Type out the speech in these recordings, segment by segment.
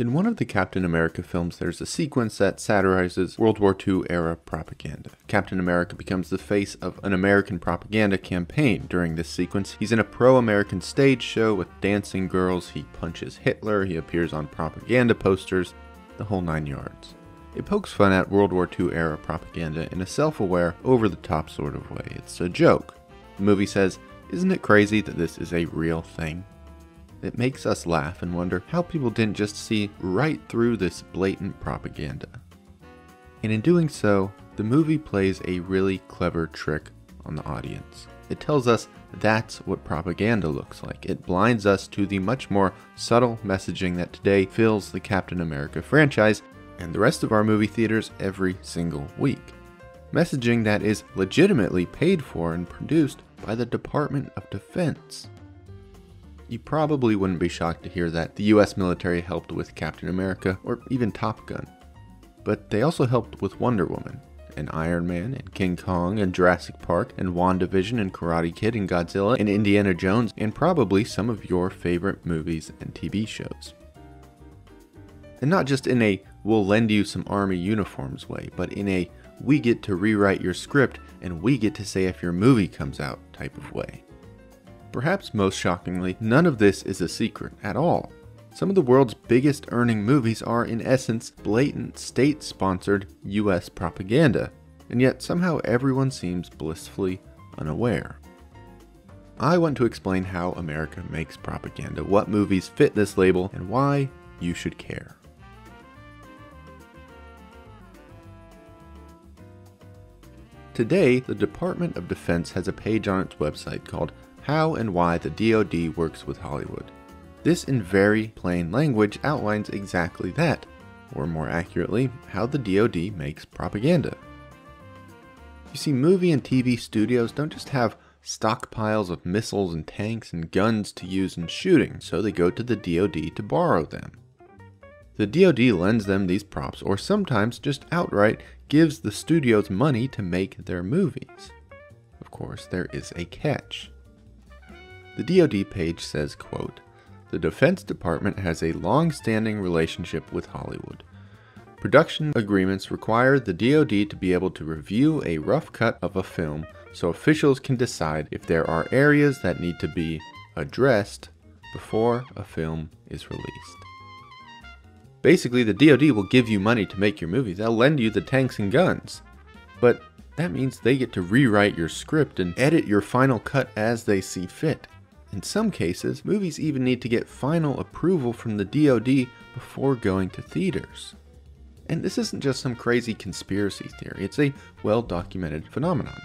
In one of the Captain America films, there's a sequence that satirizes World War II era propaganda. Captain America becomes the face of an American propaganda campaign. During this sequence, he's in a pro American stage show with dancing girls, he punches Hitler, he appears on propaganda posters, the whole nine yards. It pokes fun at World War II era propaganda in a self aware, over the top sort of way. It's a joke. The movie says, Isn't it crazy that this is a real thing? It makes us laugh and wonder how people didn't just see right through this blatant propaganda. And in doing so, the movie plays a really clever trick on the audience. It tells us that's what propaganda looks like. It blinds us to the much more subtle messaging that today fills the Captain America franchise and the rest of our movie theaters every single week. Messaging that is legitimately paid for and produced by the Department of Defense. You probably wouldn't be shocked to hear that the US military helped with Captain America or even Top Gun. But they also helped with Wonder Woman, and Iron Man, and King Kong, and Jurassic Park, and WandaVision, and Karate Kid, and Godzilla, and Indiana Jones, and probably some of your favorite movies and TV shows. And not just in a we'll lend you some army uniforms way, but in a we get to rewrite your script and we get to say if your movie comes out type of way. Perhaps most shockingly, none of this is a secret at all. Some of the world's biggest earning movies are, in essence, blatant state sponsored US propaganda, and yet somehow everyone seems blissfully unaware. I want to explain how America makes propaganda, what movies fit this label, and why you should care. Today, the Department of Defense has a page on its website called how and why the DoD works with Hollywood. This, in very plain language, outlines exactly that, or more accurately, how the DoD makes propaganda. You see, movie and TV studios don't just have stockpiles of missiles and tanks and guns to use in shooting, so they go to the DoD to borrow them. The DoD lends them these props, or sometimes just outright gives the studios money to make their movies. Of course, there is a catch. The DoD page says, quote, The Defense Department has a long-standing relationship with Hollywood. Production agreements require the DoD to be able to review a rough cut of a film so officials can decide if there are areas that need to be addressed before a film is released. Basically, the DoD will give you money to make your movies. They'll lend you the tanks and guns. But that means they get to rewrite your script and edit your final cut as they see fit. In some cases, movies even need to get final approval from the DoD before going to theaters. And this isn't just some crazy conspiracy theory, it's a well documented phenomenon.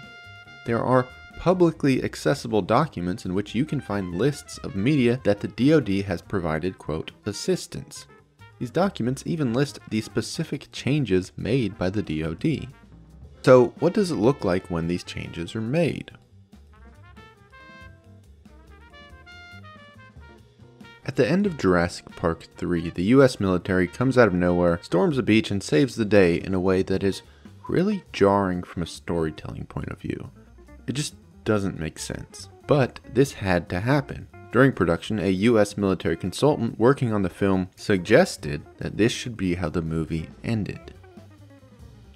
There are publicly accessible documents in which you can find lists of media that the DoD has provided, quote, assistance. These documents even list the specific changes made by the DoD. So, what does it look like when these changes are made? At the end of Jurassic Park 3, the US military comes out of nowhere, storms a beach, and saves the day in a way that is really jarring from a storytelling point of view. It just doesn't make sense. But this had to happen. During production, a US military consultant working on the film suggested that this should be how the movie ended.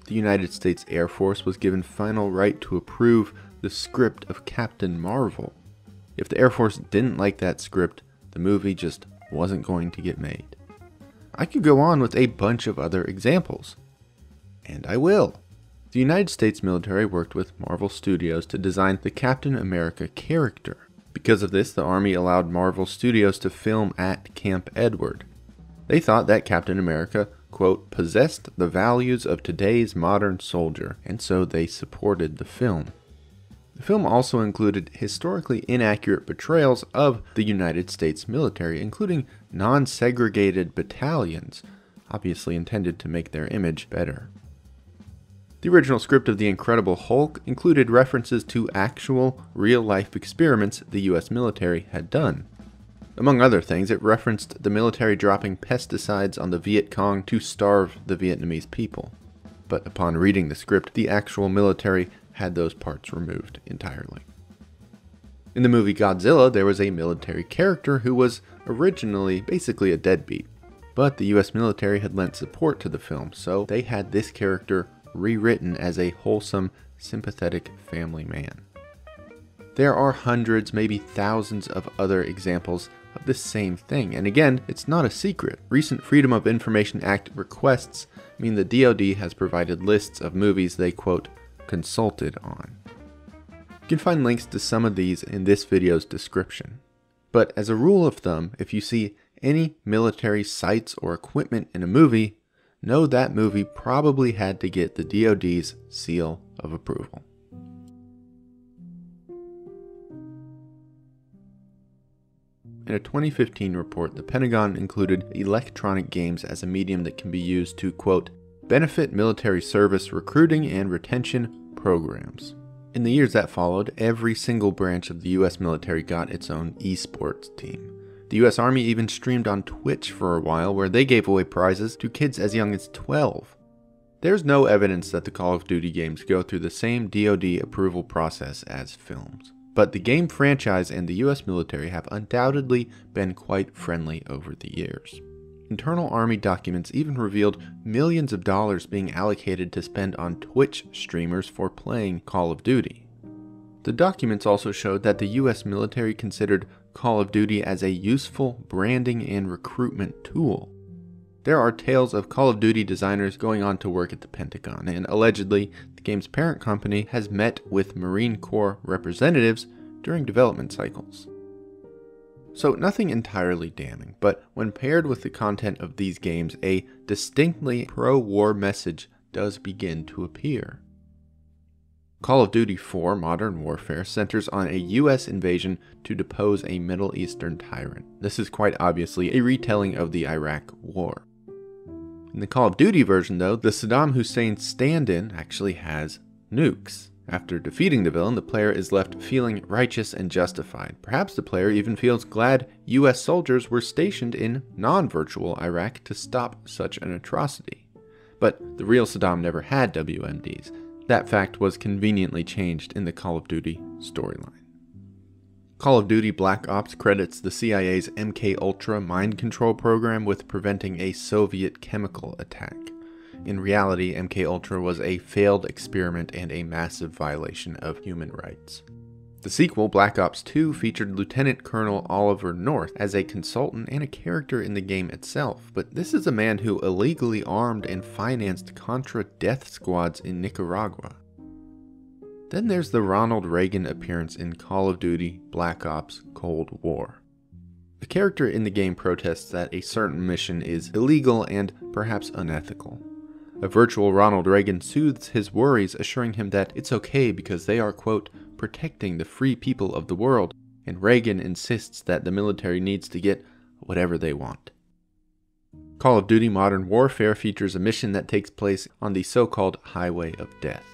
The United States Air Force was given final right to approve the script of Captain Marvel. If the Air Force didn't like that script, the movie just wasn't going to get made. I could go on with a bunch of other examples. And I will. The United States military worked with Marvel Studios to design the Captain America character. Because of this, the Army allowed Marvel Studios to film at Camp Edward. They thought that Captain America, quote, possessed the values of today's modern soldier, and so they supported the film. The film also included historically inaccurate portrayals of the United States military, including non segregated battalions, obviously intended to make their image better. The original script of The Incredible Hulk included references to actual, real life experiments the US military had done. Among other things, it referenced the military dropping pesticides on the Viet Cong to starve the Vietnamese people. But upon reading the script, the actual military had those parts removed entirely. In the movie Godzilla, there was a military character who was originally basically a deadbeat, but the US military had lent support to the film, so they had this character rewritten as a wholesome, sympathetic family man. There are hundreds, maybe thousands of other examples of the same thing, and again, it's not a secret. Recent Freedom of Information Act requests mean the DoD has provided lists of movies they, quote, consulted on. You can find links to some of these in this video's description. But as a rule of thumb, if you see any military sites or equipment in a movie, know that movie probably had to get the DoD's seal of approval. In a 2015 report, the Pentagon included electronic games as a medium that can be used to, quote, benefit military service recruiting and retention programs. In the years that followed, every single branch of the US military got its own esports team. The US Army even streamed on Twitch for a while, where they gave away prizes to kids as young as 12. There's no evidence that the Call of Duty games go through the same DoD approval process as films but the game franchise and the US military have undoubtedly been quite friendly over the years. Internal Army documents even revealed millions of dollars being allocated to spend on Twitch streamers for playing Call of Duty. The documents also showed that the US military considered Call of Duty as a useful branding and recruitment tool. There are tales of Call of Duty designers going on to work at the Pentagon, and allegedly, the game's parent company has met with Marine Corps representatives during development cycles. So, nothing entirely damning, but when paired with the content of these games, a distinctly pro war message does begin to appear. Call of Duty 4 Modern Warfare centers on a US invasion to depose a Middle Eastern tyrant. This is quite obviously a retelling of the Iraq War. In the Call of Duty version, though, the Saddam Hussein stand in actually has nukes. After defeating the villain, the player is left feeling righteous and justified. Perhaps the player even feels glad US soldiers were stationed in non virtual Iraq to stop such an atrocity. But the real Saddam never had WMDs. That fact was conveniently changed in the Call of Duty storyline. Call of Duty Black Ops credits the CIA's MK Ultra mind control program with preventing a Soviet chemical attack. In reality, MK Ultra was a failed experiment and a massive violation of human rights. The sequel, Black Ops 2, featured Lieutenant Colonel Oliver North as a consultant and a character in the game itself, but this is a man who illegally armed and financed Contra death squads in Nicaragua. Then there's the Ronald Reagan appearance in Call of Duty Black Ops Cold War. The character in the game protests that a certain mission is illegal and perhaps unethical. A virtual Ronald Reagan soothes his worries, assuring him that it's okay because they are, quote, protecting the free people of the world, and Reagan insists that the military needs to get whatever they want. Call of Duty Modern Warfare features a mission that takes place on the so called Highway of Death.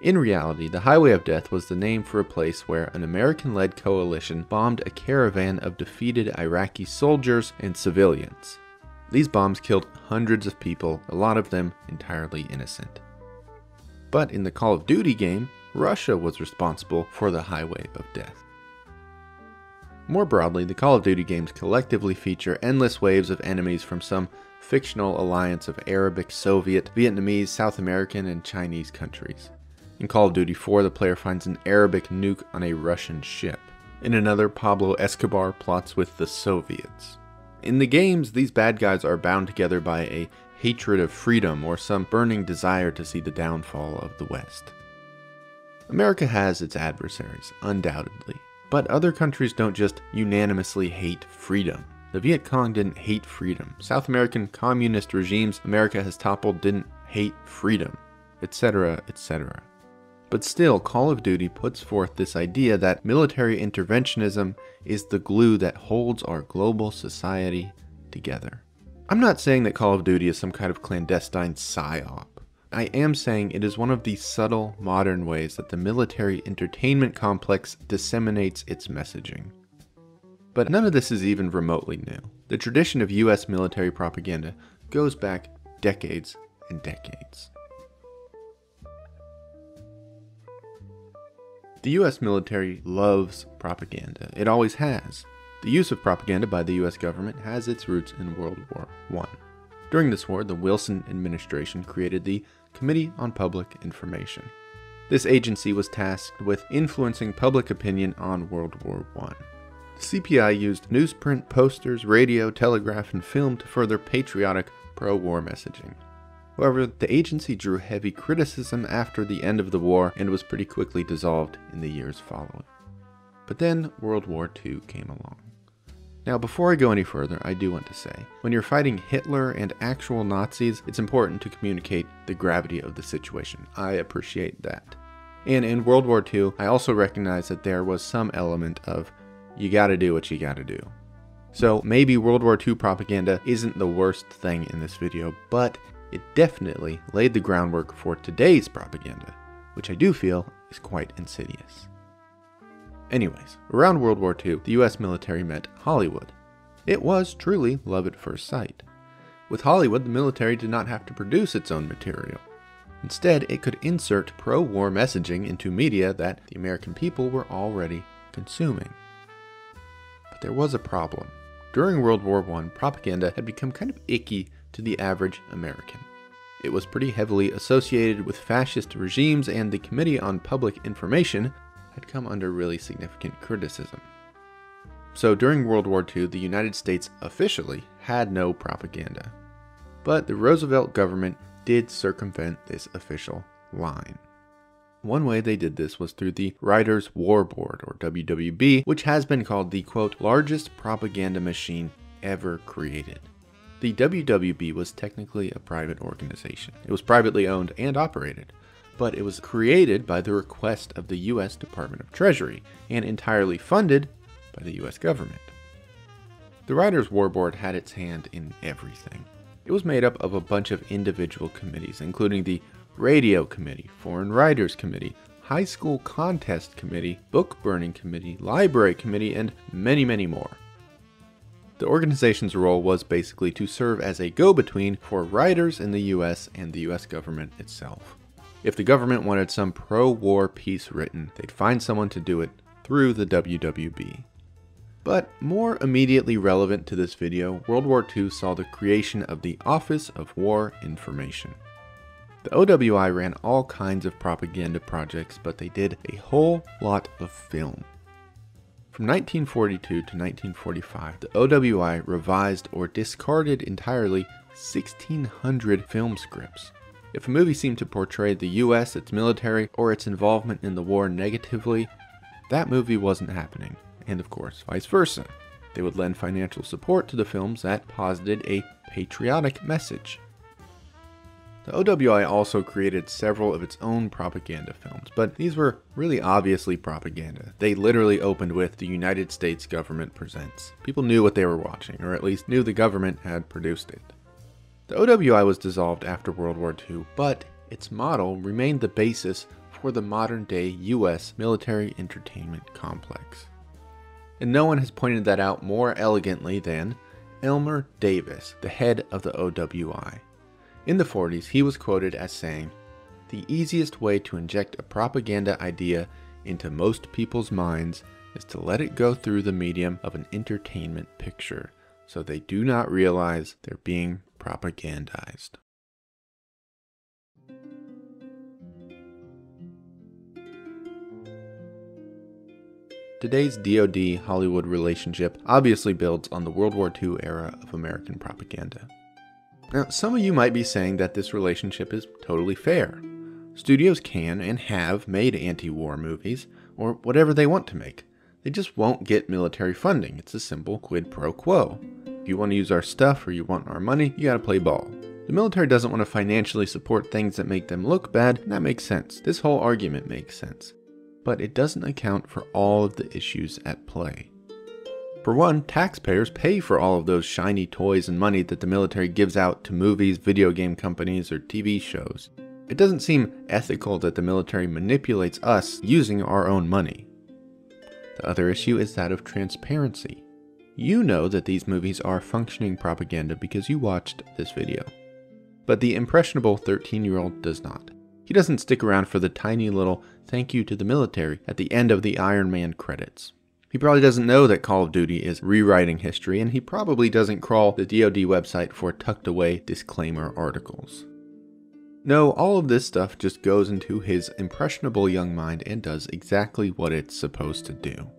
In reality, the Highway of Death was the name for a place where an American led coalition bombed a caravan of defeated Iraqi soldiers and civilians. These bombs killed hundreds of people, a lot of them entirely innocent. But in the Call of Duty game, Russia was responsible for the Highway of Death. More broadly, the Call of Duty games collectively feature endless waves of enemies from some fictional alliance of Arabic, Soviet, Vietnamese, South American, and Chinese countries. In Call of Duty 4, the player finds an Arabic nuke on a Russian ship. In another, Pablo Escobar plots with the Soviets. In the games, these bad guys are bound together by a hatred of freedom or some burning desire to see the downfall of the West. America has its adversaries, undoubtedly, but other countries don't just unanimously hate freedom. The Viet Cong didn't hate freedom. South American communist regimes America has toppled didn't hate freedom, etc., etc. But still, Call of Duty puts forth this idea that military interventionism is the glue that holds our global society together. I'm not saying that Call of Duty is some kind of clandestine psyop. I am saying it is one of the subtle modern ways that the military entertainment complex disseminates its messaging. But none of this is even remotely new. The tradition of US military propaganda goes back decades and decades. The US military loves propaganda. It always has. The use of propaganda by the US government has its roots in World War I. During this war, the Wilson administration created the Committee on Public Information. This agency was tasked with influencing public opinion on World War I. The CPI used newsprint, posters, radio, telegraph, and film to further patriotic pro war messaging. However, the agency drew heavy criticism after the end of the war and was pretty quickly dissolved in the years following. But then World War II came along. Now, before I go any further, I do want to say when you're fighting Hitler and actual Nazis, it's important to communicate the gravity of the situation. I appreciate that. And in World War II, I also recognize that there was some element of you gotta do what you gotta do. So maybe World War II propaganda isn't the worst thing in this video, but it definitely laid the groundwork for today's propaganda, which I do feel is quite insidious. Anyways, around World War II, the US military met Hollywood. It was truly love at first sight. With Hollywood, the military did not have to produce its own material. Instead, it could insert pro war messaging into media that the American people were already consuming. But there was a problem. During World War I, propaganda had become kind of icky to the average American. It was pretty heavily associated with fascist regimes, and the Committee on Public Information had come under really significant criticism. So during World War II, the United States officially had no propaganda. But the Roosevelt government did circumvent this official line. One way they did this was through the Writers' War Board, or WWB, which has been called the quote, largest propaganda machine ever created. The WWB was technically a private organization. It was privately owned and operated but it was created by the request of the U.S. Department of Treasury and entirely funded by the U.S. government. The Writers' War Board had its hand in everything. It was made up of a bunch of individual committees, including the Radio Committee, Foreign Writers Committee, High School Contest Committee, Book Burning Committee, Library Committee, and many, many more. The organization's role was basically to serve as a go between for writers in the US and the US government itself. If the government wanted some pro war piece written, they'd find someone to do it through the WWB. But more immediately relevant to this video, World War II saw the creation of the Office of War Information. The OWI ran all kinds of propaganda projects, but they did a whole lot of film. From 1942 to 1945, the OWI revised or discarded entirely 1,600 film scripts. If a movie seemed to portray the US, its military, or its involvement in the war negatively, that movie wasn't happening, and of course, vice versa. They would lend financial support to the films that posited a patriotic message. The OWI also created several of its own propaganda films, but these were really obviously propaganda. They literally opened with The United States Government Presents. People knew what they were watching, or at least knew the government had produced it. The OWI was dissolved after World War II, but its model remained the basis for the modern day US military entertainment complex. And no one has pointed that out more elegantly than Elmer Davis, the head of the OWI. In the 40s, he was quoted as saying, The easiest way to inject a propaganda idea into most people's minds is to let it go through the medium of an entertainment picture so they do not realize they're being propagandized. Today's DoD Hollywood relationship obviously builds on the World War II era of American propaganda. Now, some of you might be saying that this relationship is totally fair. Studios can and have made anti war movies, or whatever they want to make. They just won't get military funding. It's a simple quid pro quo If you want to use our stuff or you want our money, you gotta play ball. The military doesn't want to financially support things that make them look bad, and that makes sense. This whole argument makes sense. But it doesn't account for all of the issues at play. For one, taxpayers pay for all of those shiny toys and money that the military gives out to movies, video game companies, or TV shows. It doesn't seem ethical that the military manipulates us using our own money. The other issue is that of transparency. You know that these movies are functioning propaganda because you watched this video. But the impressionable 13 year old does not. He doesn't stick around for the tiny little thank you to the military at the end of the Iron Man credits. He probably doesn't know that Call of Duty is rewriting history, and he probably doesn't crawl the DoD website for tucked away disclaimer articles. No, all of this stuff just goes into his impressionable young mind and does exactly what it's supposed to do.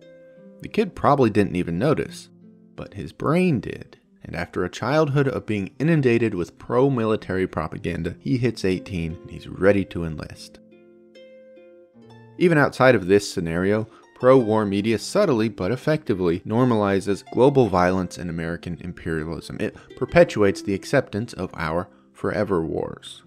The kid probably didn't even notice, but his brain did. And after a childhood of being inundated with pro military propaganda, he hits 18 and he's ready to enlist. Even outside of this scenario, pro war media subtly but effectively normalizes global violence and American imperialism. It perpetuates the acceptance of our forever wars.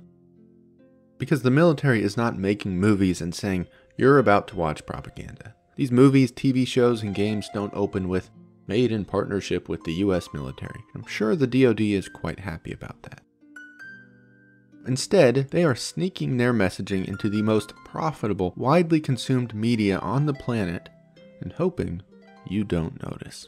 Because the military is not making movies and saying, you're about to watch propaganda. These movies, TV shows, and games don't open with made in partnership with the US military. I'm sure the DoD is quite happy about that. Instead, they are sneaking their messaging into the most profitable, widely consumed media on the planet and hoping you don't notice.